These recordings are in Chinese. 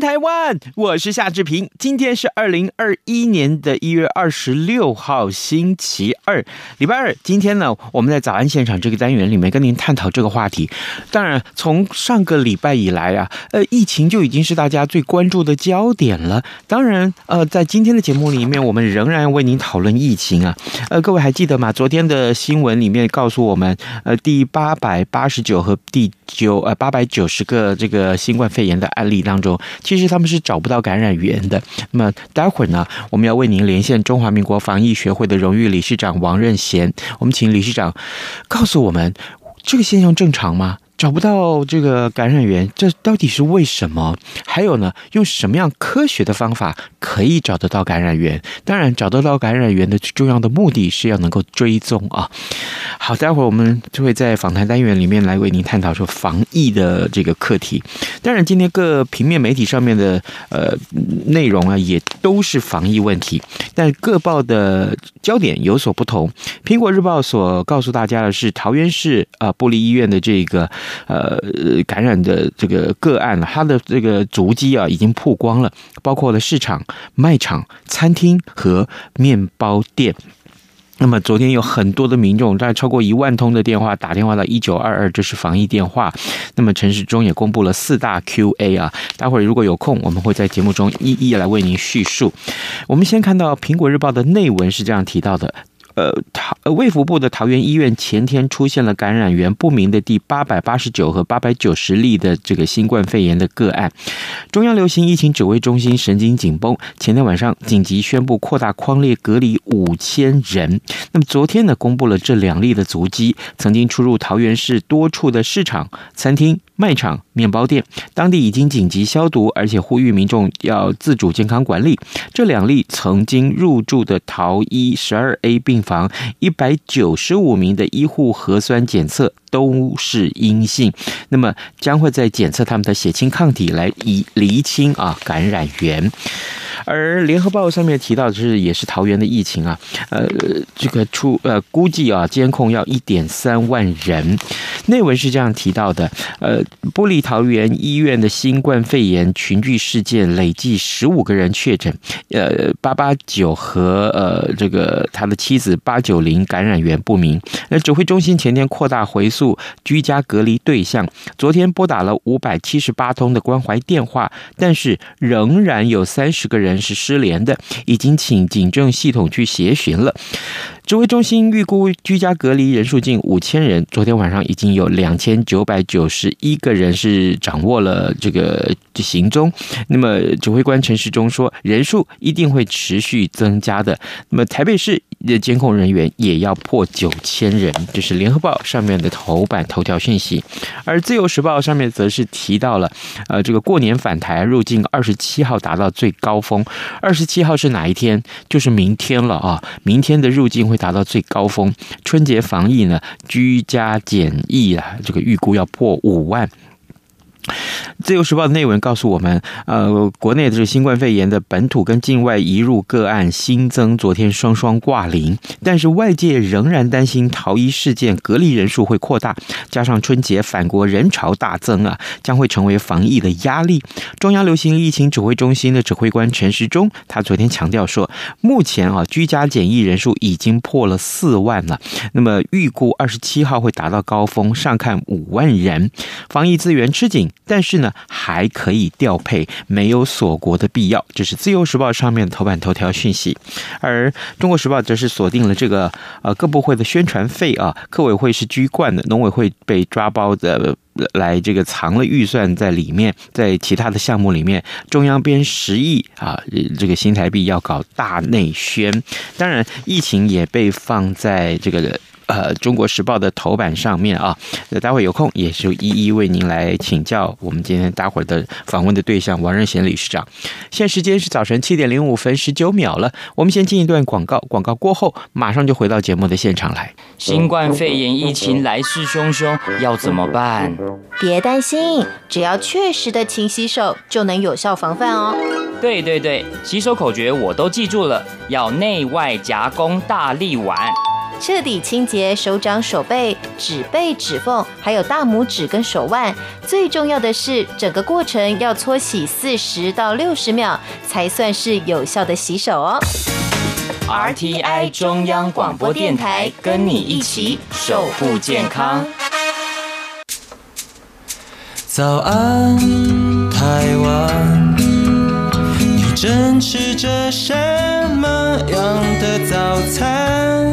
台湾！我是夏志平。今天是二零二一年的一月二十六号，星期二，礼拜二。今天呢，我们在早安现场这个单元里面跟您探讨这个话题。当然，从上个礼拜以来啊，呃，疫情就已经是大家最关注的焦点了。当然，呃，在今天的节目里面，我们仍然为您讨论疫情啊。呃，各位还记得吗？昨天的新闻里面告诉我们，呃，第八百八十九和第九呃八百九十个这个新冠肺炎的案例当中。其实他们是找不到感染源的。那么待会儿呢，我们要为您连线中华民国防疫学会的荣誉理事长王任贤。我们请理事长告诉我们，这个现象正常吗？找不到这个感染源，这到底是为什么？还有呢，用什么样科学的方法可以找得到感染源？当然，找得到感染源的最重要的目的是要能够追踪啊。好，待会儿我们就会在访谈单元里面来为您探讨说防疫的这个课题。当然，今天各平面媒体上面的呃内容啊，也都是防疫问题，但各报的焦点有所不同。苹果日报所告诉大家的是，桃园市啊布立医院的这个。呃，感染的这个个案，它的这个足迹啊，已经曝光了，包括了市场、卖场、餐厅和面包店。那么昨天有很多的民众，大概超过一万通的电话打电话到一九二二，这是防疫电话。那么陈时中也公布了四大 Q&A 啊，待会儿如果有空，我们会在节目中一一来为您叙述。我们先看到《苹果日报》的内文是这样提到的。呃，桃呃卫福部的桃园医院前天出现了感染源不明的第八百八十九和八百九十例的这个新冠肺炎的个案，中央流行疫情指挥中心神经紧绷，前天晚上紧急宣布扩大匡列隔离五千人。那么昨天呢，公布了这两例的足迹，曾经出入桃园市多处的市场、餐厅、卖场、面包店，当地已经紧急消毒，而且呼吁民众要自主健康管理。这两例曾经入住的桃医十二 A 病房一百九十五名的医护核酸检测都是阴性，那么将会再检测他们的血清抗体来以厘清啊感染源。而联合报上面提到的是，也是桃园的疫情啊，呃，这个出呃估计啊，监控要一点三万人。内文是这样提到的，呃，玻璃桃园医院的新冠肺炎群聚事件累计十五个人确诊，呃，八八九和呃这个他的妻子八九零感染源不明。那指挥中心前天扩大回溯居家隔离对象，昨天拨打了五百七十八通的关怀电话，但是仍然有三十个人是失联的，已经请警政系统去协寻了。指挥中心预估居家隔离人数近五千人，昨天晚上已经有两千九百九十一个人是掌握了这个行踪。那么指挥官陈时中说，人数一定会持续增加的。那么台北市的监控人员也要破九千人，这是联合报上面的头版头条讯息。而自由时报上面则是提到了，呃，这个过年返台入境二十七号达到最高峰，二十七号是哪一天？就是明天了啊！明天的入境。会达到最高峰。春节防疫呢，居家检疫啊，这个预估要破五万。自由时报的内文告诉我们，呃，国内的这新冠肺炎的本土跟境外移入个案新增，昨天双双挂零，但是外界仍然担心逃逸事件隔离人数会扩大，加上春节返国人潮大增啊，将会成为防疫的压力。中央流行疫情指挥中心的指挥官陈时中，他昨天强调说，目前啊，居家检疫人数已经破了四万了，那么预估二十七号会达到高峰，上看五万人，防疫资源吃紧。但是呢，还可以调配，没有锁国的必要。这是《自由时报》上面的头版头条讯息，而《中国时报》则是锁定了这个呃各部会的宣传费啊，科委会是居冠的，农委会被抓包的来这个藏了预算在里面，在其他的项目里面，中央编十亿啊，这个新台币要搞大内宣。当然，疫情也被放在这个。呃《中国时报》的头版上面啊。那待会有空也是一一为您来请教我们今天待会儿的访问的对象王任贤理事长。现在时间是早晨七点零五分十九秒了，我们先进一段广告，广告过后马上就回到节目的现场来。新冠肺炎疫情来势汹汹，要怎么办？别担心，只要确实的勤洗手，就能有效防范哦。对对对，洗手口诀我都记住了，要内外夹攻大力腕，彻底清洁手掌、手背、指背、指缝，还有大拇指跟手腕。最重要的是，整个过程要搓洗四十到六十秒，才算是有效的洗手哦。RTI 中央广播电台跟你一起守护健康。早安，台湾。正吃着什么样的早餐？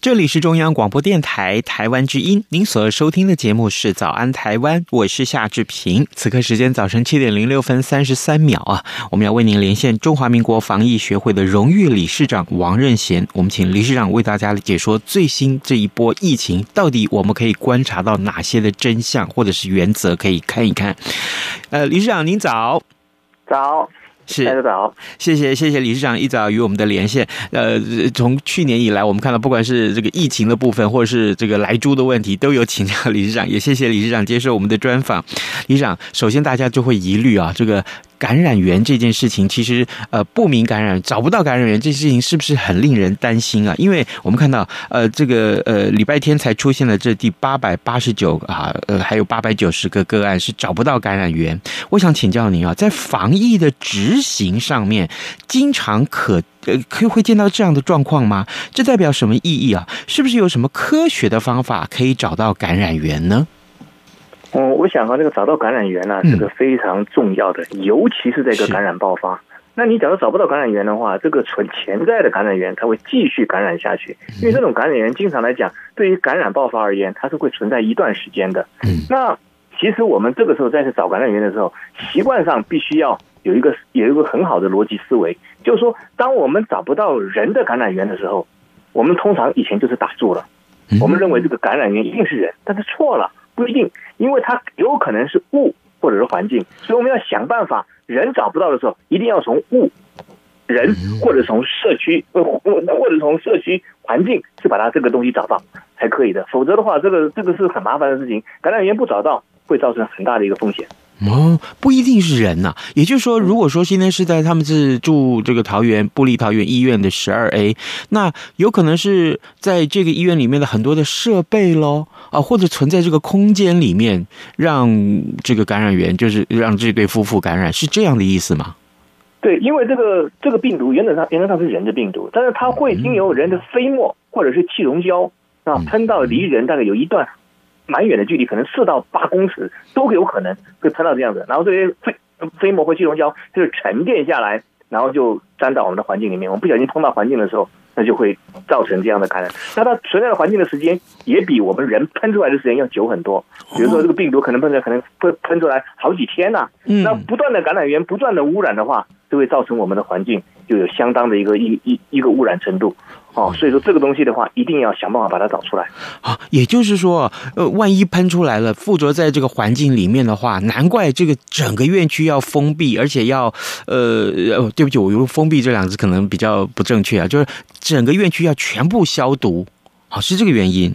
这里是中央广播电台台湾之音，您所收听的节目是《早安台湾》，我是夏志平。此刻时间早晨七点零六分三十三秒啊，我们要为您连线中华民国防疫学会的荣誉理事长王任贤，我们请理事长为大家解说最新这一波疫情，到底我们可以观察到哪些的真相或者是原则，可以看一看。呃，理事长您早，早。是，大家早，谢谢谢谢理事长一早与我们的连线。呃，从去年以来，我们看到不管是这个疫情的部分，或者是这个来猪的问题，都有请教理事长。也谢谢理事长接受我们的专访。理事长，首先大家就会疑虑啊，这个。感染源这件事情，其实呃不明感染找不到感染源，这件事情是不是很令人担心啊？因为我们看到呃这个呃礼拜天才出现了这第八百八十九啊呃还有八百九十个个案是找不到感染源。我想请教您啊，在防疫的执行上面，经常可呃可以会见到这样的状况吗？这代表什么意义啊？是不是有什么科学的方法可以找到感染源呢？嗯，我想啊，这个找到感染源呢、啊，这个非常重要的，尤其是这个感染爆发。那你假如找不到感染源的话，这个存潜在的感染源，它会继续感染下去。因为这种感染源，经常来讲，对于感染爆发而言，它是会存在一段时间的。嗯那其实我们这个时候再去找感染源的时候，习惯上必须要有一个有一个很好的逻辑思维，就是说，当我们找不到人的感染源的时候，我们通常以前就是打住了，我们认为这个感染源一定是人，但是错了。不一定，因为它有可能是物或者是环境，所以我们要想办法。人找不到的时候，一定要从物、人或者从社区呃或者从社区环境，去把它这个东西找到才可以的。否则的话，这个这个是很麻烦的事情。感染源不找到，会造成很大的一个风险。哦，不一定是人呐、啊。也就是说，如果说今天是在他们是住这个桃园布利桃园医院的十二 A，那有可能是在这个医院里面的很多的设备喽啊，或者存在这个空间里面，让这个感染源就是让这对夫妇感染，是这样的意思吗？对，因为这个这个病毒原则上原则上是人的病毒，但是它会经由人的飞沫或者是气溶胶啊喷到离人大概有一段。蛮远的距离，可能四到八公尺都有可能会喷到这样子，然后这些飞飞沫或气溶胶就是沉淀下来，然后就粘到我们的环境里面。我们不小心碰到环境的时候，那就会造成这样的感染。那它存在的环境的时间也比我们人喷出来的时间要久很多。比如说这个病毒可能喷出来，可能会喷出来好几天呐、啊。那不断的感染源不断的污染的话，就会造成我们的环境就有相当的一个一一一个污染程度。哦，所以说这个东西的话，一定要想办法把它找出来。啊，也就是说，呃，万一喷出来了，附着在这个环境里面的话，难怪这个整个院区要封闭，而且要呃，对不起，我用“封闭”这两个字可能比较不正确啊，就是整个院区要全部消毒，啊，是这个原因。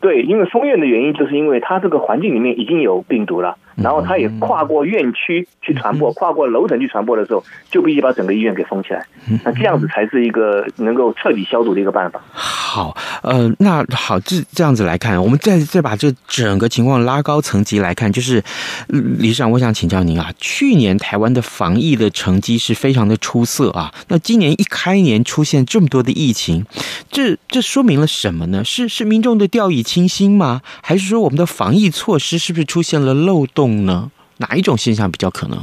对，因为封院的原因，就是因为它这个环境里面已经有病毒了，然后他也跨过院区去传播，跨过楼层去传播的时候，就必须把整个医院给封起来。那这样子才是一个能够彻底消毒的一个办法。好，呃，那好，这这样子来看，我们再再把这整个情况拉高层级来看，就是李市长，我想请教您啊，去年台湾的防疫的成绩是非常的出色啊，那今年一开年出现这么多的疫情，这这说明了什么呢？是是民众的掉以轻心吗？还是说我们的防疫措施是不是出现了漏洞呢？哪一种现象比较可能？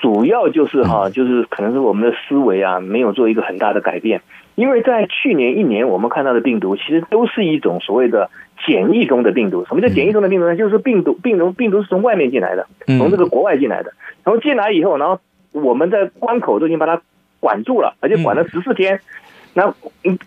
主要就是哈，就是可能是我们的思维啊，没有做一个很大的改变。因为在去年一年我们看到的病毒，其实都是一种所谓的检疫中的病毒。什么叫检疫中的病毒呢？就是病毒病毒病毒是从外面进来的，从这个国外进来的，然后进来以后，然后我们在关口都已经把它管住了，而且管了十四天。那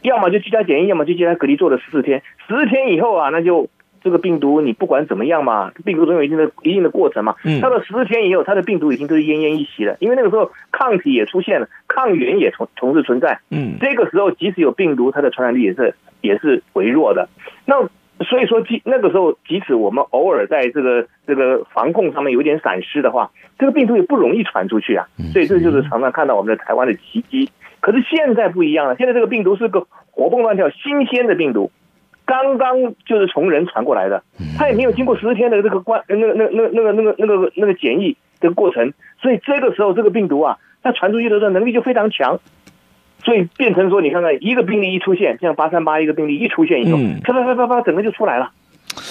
要么就居家检疫，要么就居家隔离做了十四天。十四天以后啊，那就。这个病毒你不管怎么样嘛，病毒总有一定的一定的过程嘛。嗯。到了十四天以后，它的病毒已经都是奄奄一息了，因为那个时候抗体也出现了，抗原也同同时存在。嗯。这个时候即使有病毒，它的传染力也是也是微弱的。那所以说，即那个时候，即使我们偶尔在这个这个防控上面有点闪失的话，这个病毒也不容易传出去啊。所以这就是常常看到我们的台湾的奇迹。可是现在不一样了，现在这个病毒是个活蹦乱跳、新鲜的病毒。刚刚就是从人传过来的，他也没有经过十天的这个关那个那那那个那个那个那个检疫的过程，所以这个时候这个病毒啊，它传出去的时候能力就非常强，所以变成说你看看一个病例一出现，像八三八一个病例一出现以后，啪啪啪啪啪整个就出来了，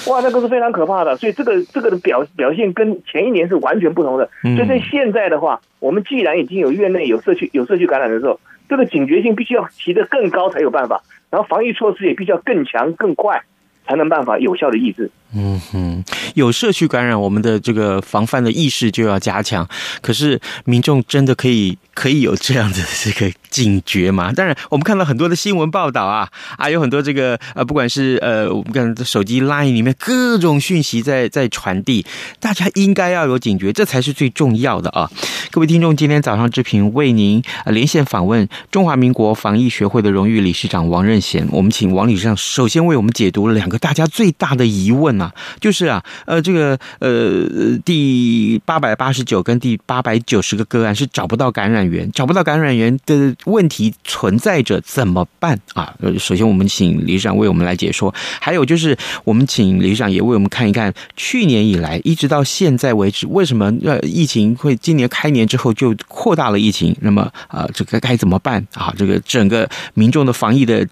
哇，那个是非常可怕的，所以这个这个的表表现跟前一年是完全不同的，所以在现在的话，我们既然已经有院内有社区有社区感染的时候，这个警觉性必须要提得更高才有办法。然后防疫措施也必须要更强更快，才能办法有效的抑制。嗯哼，有社区感染，我们的这个防范的意识就要加强。可是民众真的可以可以有这样的这个警觉吗？当然，我们看到很多的新闻报道啊啊，有很多这个呃，不管是呃，我们看手机 Line 里面各种讯息在在传递，大家应该要有警觉，这才是最重要的啊！各位听众，今天早上之平为您连线访问中华民国防疫学会的荣誉理事长王任贤，我们请王理事长首先为我们解读了两个大家最大的疑问啊。就是啊，呃，这个呃，第八百八十九跟第八百九十个个案是找不到感染源，找不到感染源的问题存在着，怎么办啊？呃，首先我们请理事长为我们来解说，还有就是我们请理事长也为我们看一看，去年以来一直到现在为止，为什么呃疫情会今年开年之后就扩大了疫情？那么啊，这个该怎么办啊？这个整个民众的防疫的。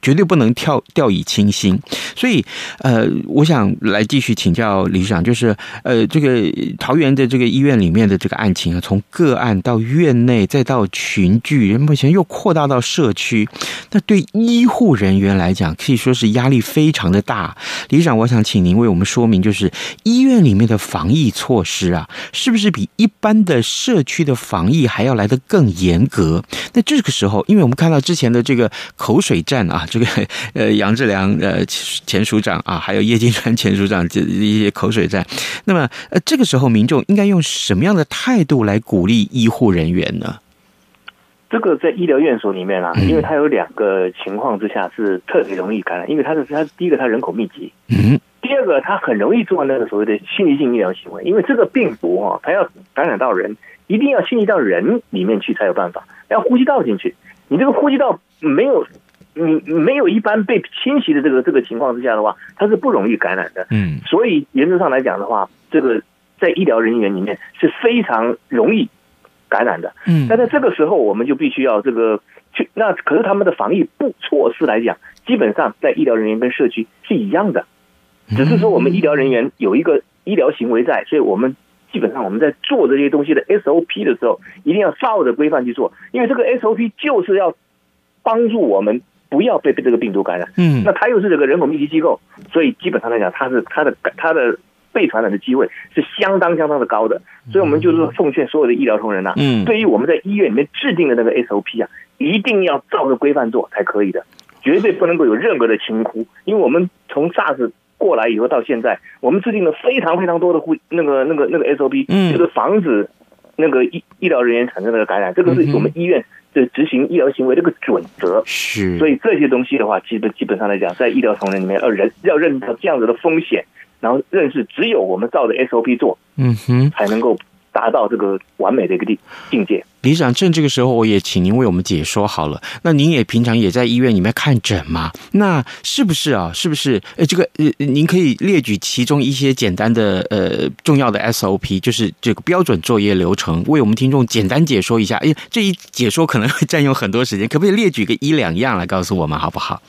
绝对不能跳掉以轻心，所以呃，我想来继续请教理事长，就是呃，这个桃园的这个医院里面的这个案情啊，从个案到院内，再到群聚，目前又扩大到社区，那对医护人员来讲，可以说是压力非常的大。理事长，我想请您为我们说明，就是医院里面的防疫措施啊，是不是比一般的社区的防疫还要来得更严格？那这个时候，因为我们看到之前的这个口水战。啊，这个呃，杨志良呃前署长啊，还有叶金川前署长这一些口水战。那么呃，这个时候民众应该用什么样的态度来鼓励医护人员呢？这个在医疗院所里面啊，因为它有两个情况之下是特别容易感染，因为它是它第一个它人口密集，嗯，第二个它很容易做那个所谓的侵袭性医疗行为，因为这个病毒啊，它要感染到人，一定要侵袭到人里面去才有办法，要呼吸道进去，你这个呼吸道没有。你没有一般被侵袭的这个这个情况之下的话，它是不容易感染的。嗯，所以原则上来讲的话，这个在医疗人员里面是非常容易感染的。嗯，但在这个时候，我们就必须要这个去。那可是他们的防疫不措施来讲，基本上在医疗人员跟社区是一样的，只是说我们医疗人员有一个医疗行为在，所以我们基本上我们在做这些东西的 SOP 的时候，一定要照着规范去做，因为这个 SOP 就是要帮助我们。不要被被这个病毒感染，嗯，那他又是这个人口密集机构，所以基本上来讲，他是他的他的被传染的机会是相当相当的高的，所以我们就是奉劝所有的医疗同仁呐，嗯，对于我们在医院里面制定的那个 SOP 啊，一定要照着规范做才可以的，绝对不能够有任何的轻忽，因为我们从 SARS 过来以后到现在，我们制定了非常非常多的护那个那个那个 SOP，嗯，就是防止那个医医疗人员产生的感染，这个是我们医院。的执行医疗行为这个准则，是，所以这些东西的话，基本基本上来讲，在医疗同仁里面，要人要认识到这样子的风险，然后认识只有我们照着 SOP 做，嗯哼，才能够。达到这个完美的一个地境界。理事长，趁这个时候，我也请您为我们解说好了。那您也平常也在医院里面看诊吗？那是不是啊？是不是？呃，这个呃，您可以列举其中一些简单的呃重要的 SOP，就是这个标准作业流程，为我们听众简单解说一下。哎，这一解说可能会占用很多时间，可不可以列举个一两样来告诉我们，好不好？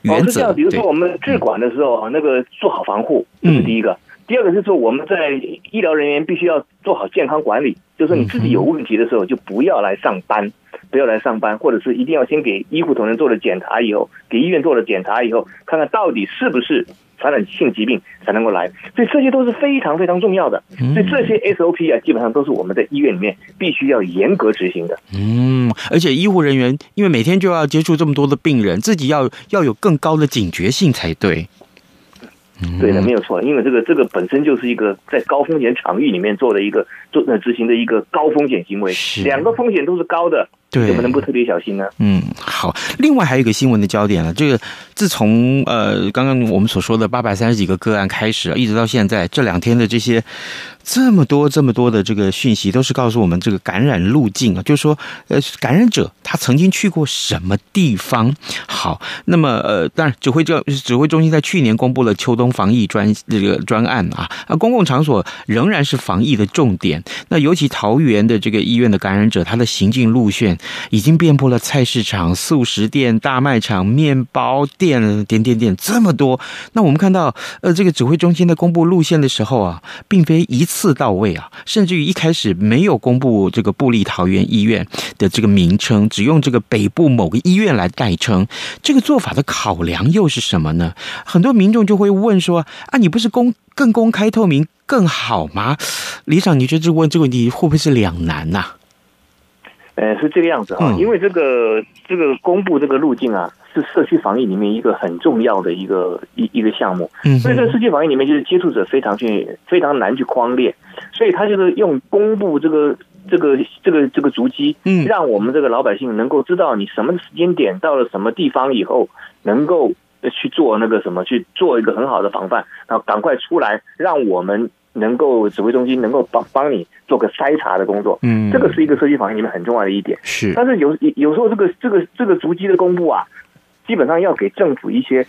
原则，比如说我们治管的时候啊，那个做好防护，这是第一个。第二个是说我们在医疗人员必须要做好健康管理，就是你自己有问题的时候就不要来上班，不要来上班，或者是一定要先给医护同仁做了检查以后，给医院做了检查以后，看看到底是不是传染性疾病才能够来。所以这些都是非常非常重要的。所以这些 SOP 啊，基本上都是我们在医院里面必须要严格执行的。嗯，而且医护人员因为每天就要接触这么多的病人，自己要要有更高的警觉性才对。对的，没有错，因为这个这个本身就是一个在高风险场域里面做的一个做呃执行的一个高风险行为，两个风险都是高的。对，怎么能不特别小心呢？嗯，好。另外还有一个新闻的焦点了，这个自从呃刚刚我们所说的八百三十几个个案开始，一直到现在这两天的这些这么多这么多的这个讯息，都是告诉我们这个感染路径啊，就是说呃感染者他曾经去过什么地方。好，那么呃当然指挥教指挥中心在去年公布了秋冬防疫专这个专案啊，啊公共场所仍然是防疫的重点。那尤其桃园的这个医院的感染者，他的行进路线。已经遍布了菜市场、速食店、大卖场、面包店，点点点这么多。那我们看到，呃，这个指挥中心在公布路线的时候啊，并非一次到位啊，甚至于一开始没有公布这个布利桃园医院的这个名称，只用这个北部某个医院来代称。这个做法的考量又是什么呢？很多民众就会问说：啊，你不是公更公开透明更好吗？李长，你觉得这问这个问题会不会是两难呐、呃，是这个样子啊，因为这个这个公布这个路径啊，是社区防疫里面一个很重要的一个一一个项目。嗯，所以这个社区防疫里面就是接触者非常去非常难去框列，所以他就是用公布这个这个这个这个足迹，嗯，让我们这个老百姓能够知道你什么时间点到了什么地方以后，能够去做那个什么去做一个很好的防范，然后赶快出来，让我们。能够指挥中心能够帮帮你做个筛查的工作，嗯，这个是一个社区防疫里面很重要的一点。是，但是有有时候这个这个这个足迹的公布啊，基本上要给政府一些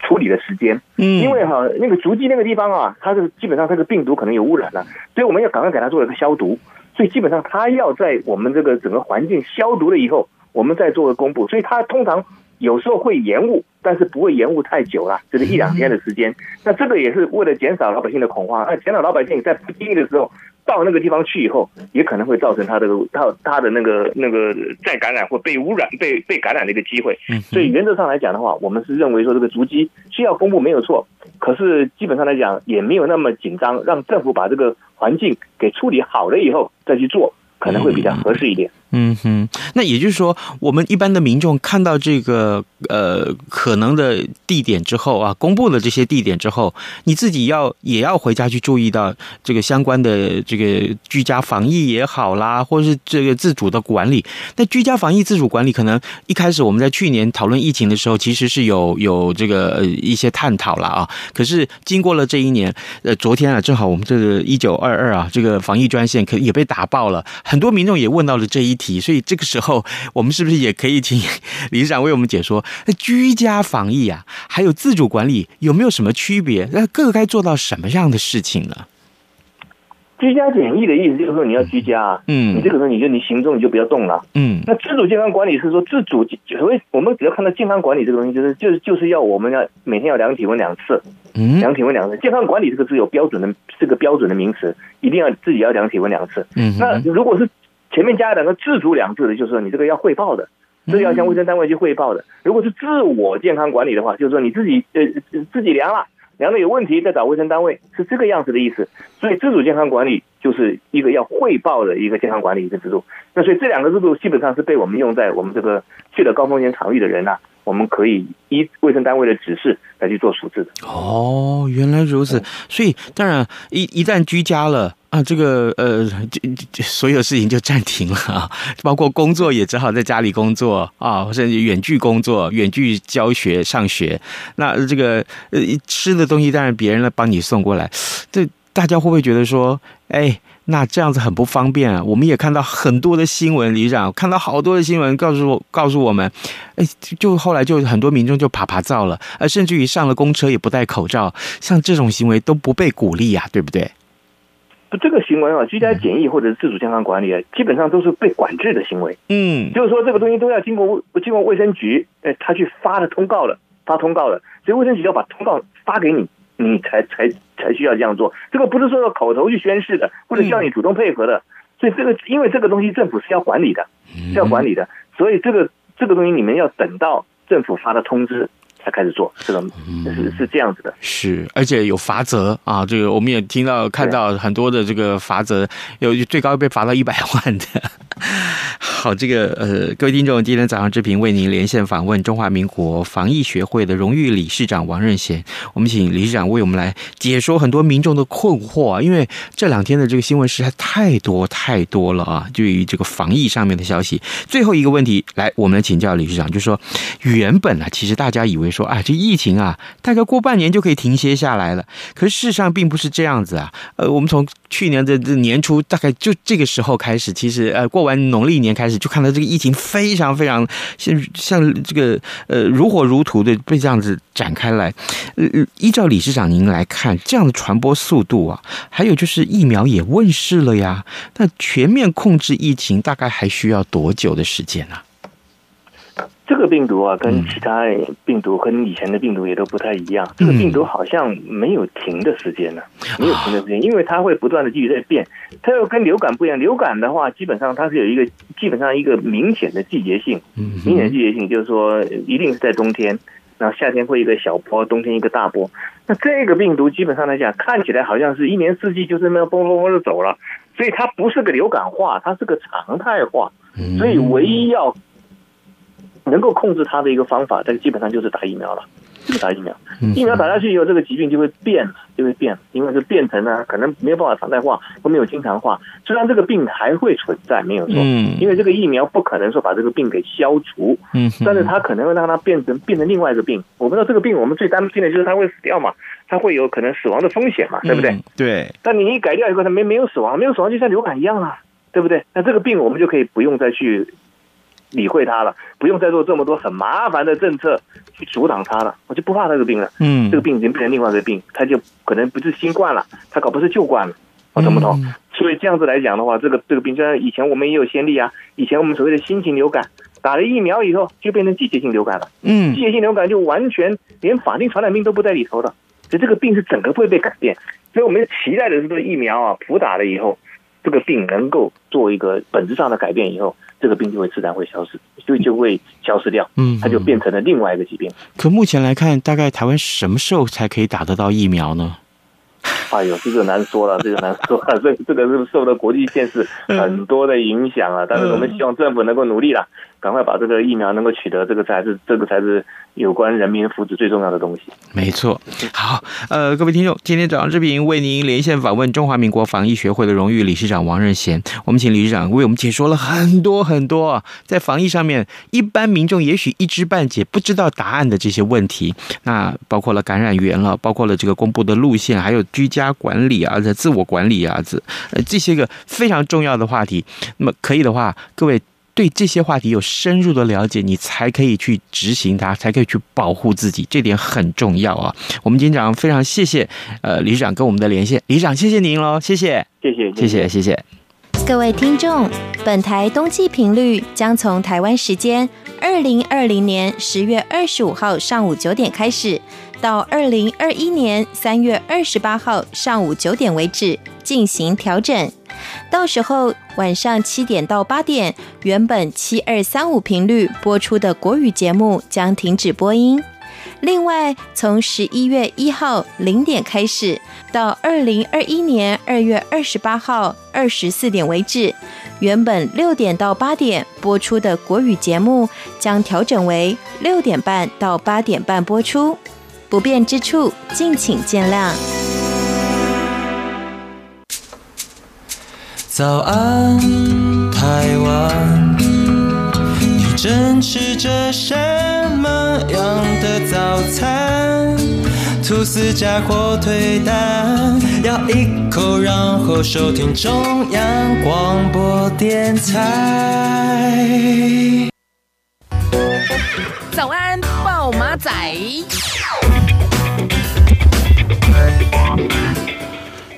处理的时间，嗯，因为哈那个足迹那个地方啊，它是基本上这个病毒可能有污染了，所以我们要赶快给它做一个消毒，所以基本上它要在我们这个整个环境消毒了以后，我们再做个公布，所以它通常。有时候会延误，但是不会延误太久啦，就是一两天的时间。那这个也是为了减少老百姓的恐慌，那减少老百姓在不经意的时候到那个地方去以后，也可能会造成他的他他的那个那个再感染或被污染、被被感染的一个机会。所以原则上来讲的话，我们是认为说这个足迹需要公布没有错，可是基本上来讲也没有那么紧张，让政府把这个环境给处理好了以后再去做，可能会比较合适一点。嗯哼，那也就是说，我们一般的民众看到这个呃可能的地点之后啊，公布了这些地点之后，你自己要也要回家去注意到这个相关的这个居家防疫也好啦，或者是这个自主的管理。那居家防疫自主管理，可能一开始我们在去年讨论疫情的时候，其实是有有这个一些探讨了啊。可是经过了这一年，呃，昨天啊，正好我们这个一九二二啊，这个防疫专线可也被打爆了，很多民众也问到了这一。题，所以这个时候，我们是不是也可以请李市长为我们解说？那居家防疫啊，还有自主管理有没有什么区别？那各个该做到什么样的事情呢？居家检疫的意思就是说，你要居家，嗯，你这个时候你就你行动你就不要动了，嗯。那自主健康管理是说自主，所谓我们只要看到健康管理这个东西，就是就是就是要我们要每天要量体温两次，嗯，量体温两次。健康管理这个是有标准的，是个标准的名词，一定要自己要量体温两次，嗯。那如果是前面加两个自主两字的，就是说你这个要汇报的，这个要向卫生单位去汇报的。如果是自我健康管理的话，就是说你自己呃自己量了，两个有问题再找卫生单位，是这个样子的意思。所以自主健康管理就是一个要汇报的一个健康管理一个制度。那所以这两个制度基本上是被我们用在我们这个去了高风险场域的人呐、啊，我们可以依卫生单位的指示来去做处置的。哦，原来如此。所以当然一一旦居家了。啊，这个呃，所有事情就暂停了啊，包括工作也只好在家里工作啊，甚至远距工作、远距教学、上学。那这个呃，吃的东西当然别人来帮你送过来，这大家会不会觉得说，哎，那这样子很不方便啊？我们也看到很多的新闻，里长看到好多的新闻，告诉我告诉我们，哎，就后来就很多民众就趴趴走了，呃，甚至于上了公车也不戴口罩，像这种行为都不被鼓励呀，对不对？不，这个行为啊，居家检疫或者是自主健康管理啊，基本上都是被管制的行为。嗯，就是说这个东西都要经过经过卫生局，哎，他去发的通告了，发通告了，所以卫生局要把通告发给你，你才才才需要这样做。这个不是说要口头去宣誓的，或者叫你主动配合的。所以这个，因为这个东西政府是要管理的，是要管理的，所以这个这个东西你们要等到政府发的通知。才开始做，这个是是这样子的，是而且有罚则啊，这个我们也听到看到很多的这个罚则，有最高被罚到一百万的。好，这个呃，各位听众，今天早上之平为您连线访问中华民国防疫学会的荣誉理事长王任贤，我们请理事长为我们来解说很多民众的困惑啊，因为这两天的这个新闻实在太多太多了啊，对于这个防疫上面的消息。最后一个问题，来，我们来请教理事长，就是说原本啊，其实大家以为说啊，这疫情啊，大概过半年就可以停歇下来了，可是事实上并不是这样子啊。呃，我们从去年的年初，大概就这个时候开始，其实呃，过完农历年开始就看到这个疫情非常非常像像这个呃如火如荼的被这样子展开来。呃，依照理事长您来看，这样的传播速度啊，还有就是疫苗也问世了呀，那全面控制疫情大概还需要多久的时间呢？这个病毒啊，跟其他病毒、跟以前的病毒也都不太一样。这个病毒好像没有停的时间呢，没有停的时间，因为它会不断的继续在变。它又跟流感不一样，流感的话，基本上它是有一个基本上一个明显的季节性，明显的季节性就是说，一定是在冬天，然后夏天会一个小波，冬天一个大波。那这个病毒基本上来讲，看起来好像是一年四季就是那样嘣嘣嘣就走了，所以它不是个流感化，它是个常态化。所以唯一要能够控制它的一个方法，但基本上就是打疫苗了，就是打疫苗。疫苗打下去以后，这个疾病就会变，就会变，因为是变成呢，可能没有办法常态化，或没有经常化。虽然这个病还会存在，没有错，因为这个疫苗不可能说把这个病给消除，但是它可能会让它变成变成另外一个病。我们知道这个病，我们最担心的就是它会死掉嘛，它会有可能死亡的风险嘛，对不对？对。但你一改掉以后，它没没有死亡，没有死亡，就像流感一样啊，对不对？那这个病我们就可以不用再去。理会它了，不用再做这么多很麻烦的政策去阻挡它了，我就不怕这个病了。嗯，这个病已经变成另外一个病，它就可能不是新冠了，它搞不是旧冠了，我懂不懂？所以这样子来讲的话，这个这个病，就像以前我们也有先例啊，以前我们所谓的新型流感，打了疫苗以后就变成季节性流感了。嗯，季节性流感就完全连法定传染病都不在里头了，所以这个病是整个会被改变。所以我们期待的是这个疫苗啊，普打了以后，这个病能够做一个本质上的改变以后。这个病就会自然会消失，就就会消失掉，嗯，它就变成了另外一个疾病。可目前来看，大概台湾什么时候才可以打得到疫苗呢？哎呦，这个难说了，这个难说了，这这个是受到国际现实很多的影响啊。但是我们希望政府能够努力了。赶快把这个疫苗能够取得，这个才是这个才是有关人民福祉最重要的东西。没错，好，呃，各位听众，今天早上之平为您连线访问中华民国防疫学会的荣誉理事长王任贤，我们请理事长为我们解说了很多很多在防疫上面一般民众也许一知半解不知道答案的这些问题，那包括了感染源了，包括了这个公布的路线，还有居家管理啊、自我管理啊，这呃这些个非常重要的话题。那么可以的话，各位。对这些话题有深入的了解，你才可以去执行它，才可以去保护自己，这点很重要啊！我们今天早上非常谢谢呃理事长跟我们的连线，理事长谢谢您喽，谢谢，谢谢，谢谢，谢谢。各位听众，本台冬季频率将从台湾时间二零二零年十月二十五号上午九点开始，到二零二一年三月二十八号上午九点为止进行调整。到时候晚上七点到八点，原本七二三五频率播出的国语节目将停止播音。另外，从十一月一号零点开始，到二零二一年二月二十八号二十四点为止，原本六点到八点播出的国语节目将调整为六点半到八点半播出。不便之处，敬请见谅。早安，台湾，你正吃着什么样的早餐？吐司加火腿蛋，咬一口，然后收听中央广播电台。早安，暴马仔。Thank you.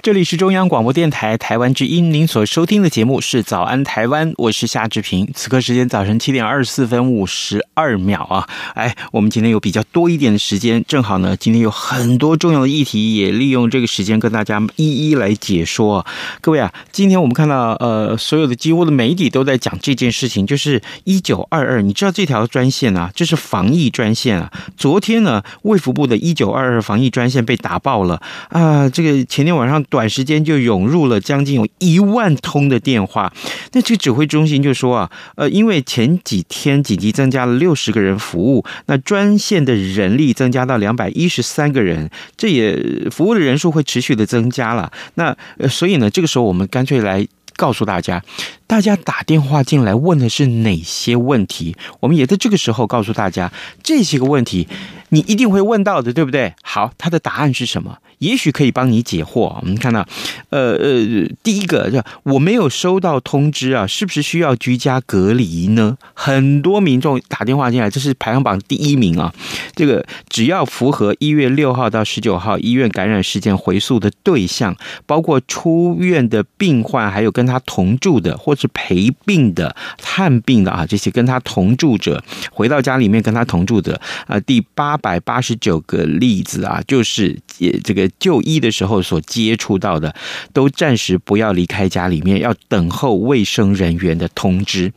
这里是中央广播电台台湾之音，您所收听的节目是《早安台湾》，我是夏志平。此刻时间早晨七点二十四分五十二秒啊！哎，我们今天有比较多一点的时间，正好呢，今天有很多重要的议题，也利用这个时间跟大家一一来解说。各位啊，今天我们看到呃，所有的几乎的媒体都在讲这件事情，就是一九二二，你知道这条专线啊，这是防疫专线啊。昨天呢，卫福部的一九二二防疫专线被打爆了啊！这个前天晚上。短短时间就涌入了将近有一万通的电话，那这个指挥中心就说啊，呃，因为前几天紧急增加了六十个人服务，那专线的人力增加到两百一十三个人，这也服务的人数会持续的增加了。那呃，所以呢，这个时候我们干脆来告诉大家，大家打电话进来问的是哪些问题，我们也在这个时候告诉大家这些个问题，你一定会问到的，对不对？好，它的答案是什么？也许可以帮你解惑。我们看到，呃呃，第一个叫我没有收到通知啊，是不是需要居家隔离呢？很多民众打电话进来，这是排行榜第一名啊。这个只要符合一月六号到十九号医院感染事件回溯的对象，包括出院的病患，还有跟他同住的或是陪病的、探病的啊，这些跟他同住者回到家里面跟他同住的啊，第八百八十九个例子啊，就是这个。就医的时候所接触到的，都暂时不要离开家里面，要等候卫生人员的通知。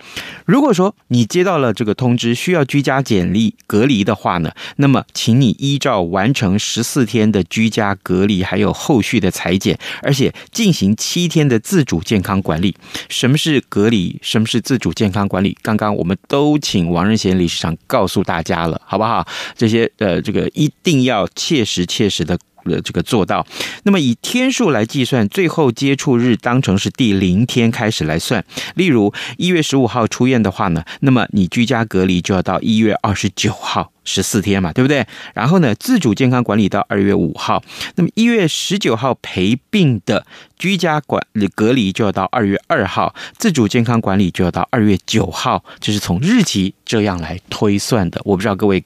如果说你接到了这个通知，需要居家检疫隔离的话呢，那么请你依照完成十四天的居家隔离，还有后续的采检，而且进行七天的自主健康管理。什么是是隔离？什么是自主健康管理？刚刚我们都请王仁贤理事长告诉大家了，好不好？这些呃，这个一定要切实切实的。的这个做到，那么以天数来计算，最后接触日当成是第零天开始来算。例如一月十五号出院的话呢，那么你居家隔离就要到一月二十九号，十四天嘛，对不对？然后呢，自主健康管理到二月五号，那么一月十九号陪病的居家管隔离就要到二月二号，自主健康管理就要到二月九号，这是从日期这样来推算的。我不知道各位。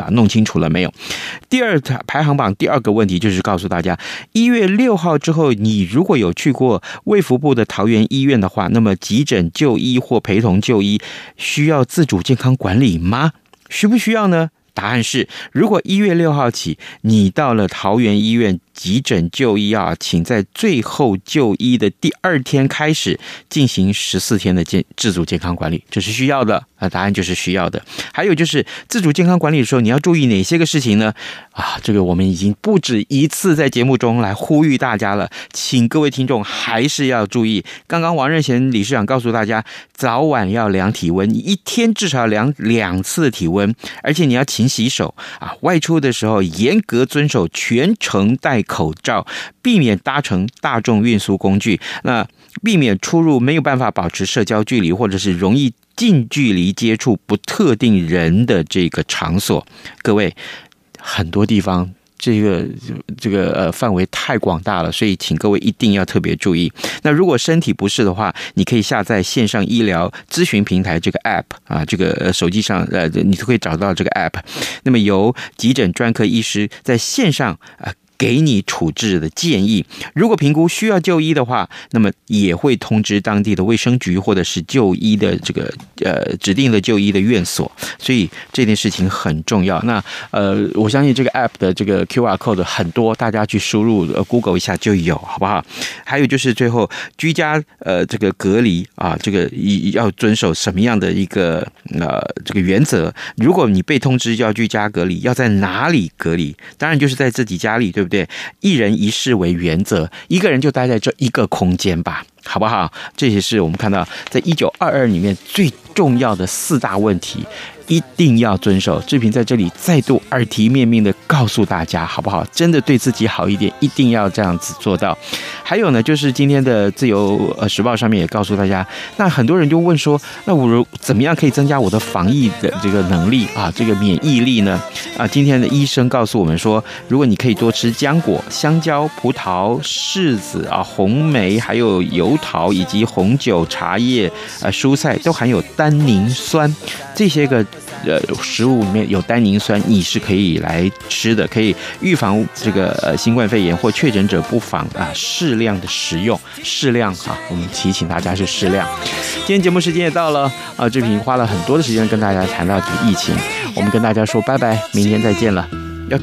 啊，弄清楚了没有？第二排行榜第二个问题就是告诉大家，一月六号之后，你如果有去过卫福部的桃园医院的话，那么急诊就医或陪同就医需要自主健康管理吗？需不需要呢？答案是，如果一月六号起你到了桃园医院。急诊就医啊，请在最后就医的第二天开始进行十四天的健自主健康管理，这是需要的啊。答案就是需要的。还有就是自主健康管理的时候，你要注意哪些个事情呢？啊，这个我们已经不止一次在节目中来呼吁大家了，请各位听众还是要注意。刚刚王任贤理事长告诉大家，早晚要量体温，一天至少量两次体温，而且你要勤洗手啊。外出的时候严格遵守全程戴口罩，避免搭乘大众运输工具，那避免出入没有办法保持社交距离，或者是容易近距离接触不特定人的这个场所。各位，很多地方这个这个呃范围太广大了，所以请各位一定要特别注意。那如果身体不适的话，你可以下载线上医疗咨询平台这个 app 啊，这个手机上呃你都可以找到这个 app。那么由急诊专科医师在线上啊。给你处置的建议，如果评估需要就医的话，那么也会通知当地的卫生局或者是就医的这个呃指定的就医的院所，所以这件事情很重要。那呃，我相信这个 app 的这个 QR code 很多，大家去输入 Google 一下就有，好不好？还有就是最后居家呃这个隔离啊，这个要遵守什么样的一个呃这个原则？如果你被通知要居家隔离，要在哪里隔离？当然就是在自己家里，对？对不对？一人一室为原则，一个人就待在这一个空间吧，好不好？这些是我们看到在一九二二里面最重要的四大问题。一定要遵守。志平在这里再度耳提面命的告诉大家，好不好？真的对自己好一点，一定要这样子做到。还有呢，就是今天的自由呃时报上面也告诉大家，那很多人就问说，那我如怎么样可以增加我的防疫的这个能力啊，这个免疫力呢？啊，今天的医生告诉我们说，如果你可以多吃浆果、香蕉、葡萄、柿子啊、红莓，还有油葡萄以及红酒、茶叶、呃蔬菜都含有单宁酸，这些个呃食物里面有单宁酸，你是可以来吃的，可以预防这个呃新冠肺炎或确诊者不妨啊适量的食用，适量哈，我们提醒大家是适量。今天节目时间也到了啊，志平花了很多的时间跟大家谈到这个疫情，我们跟大家说拜拜，明天再见了。要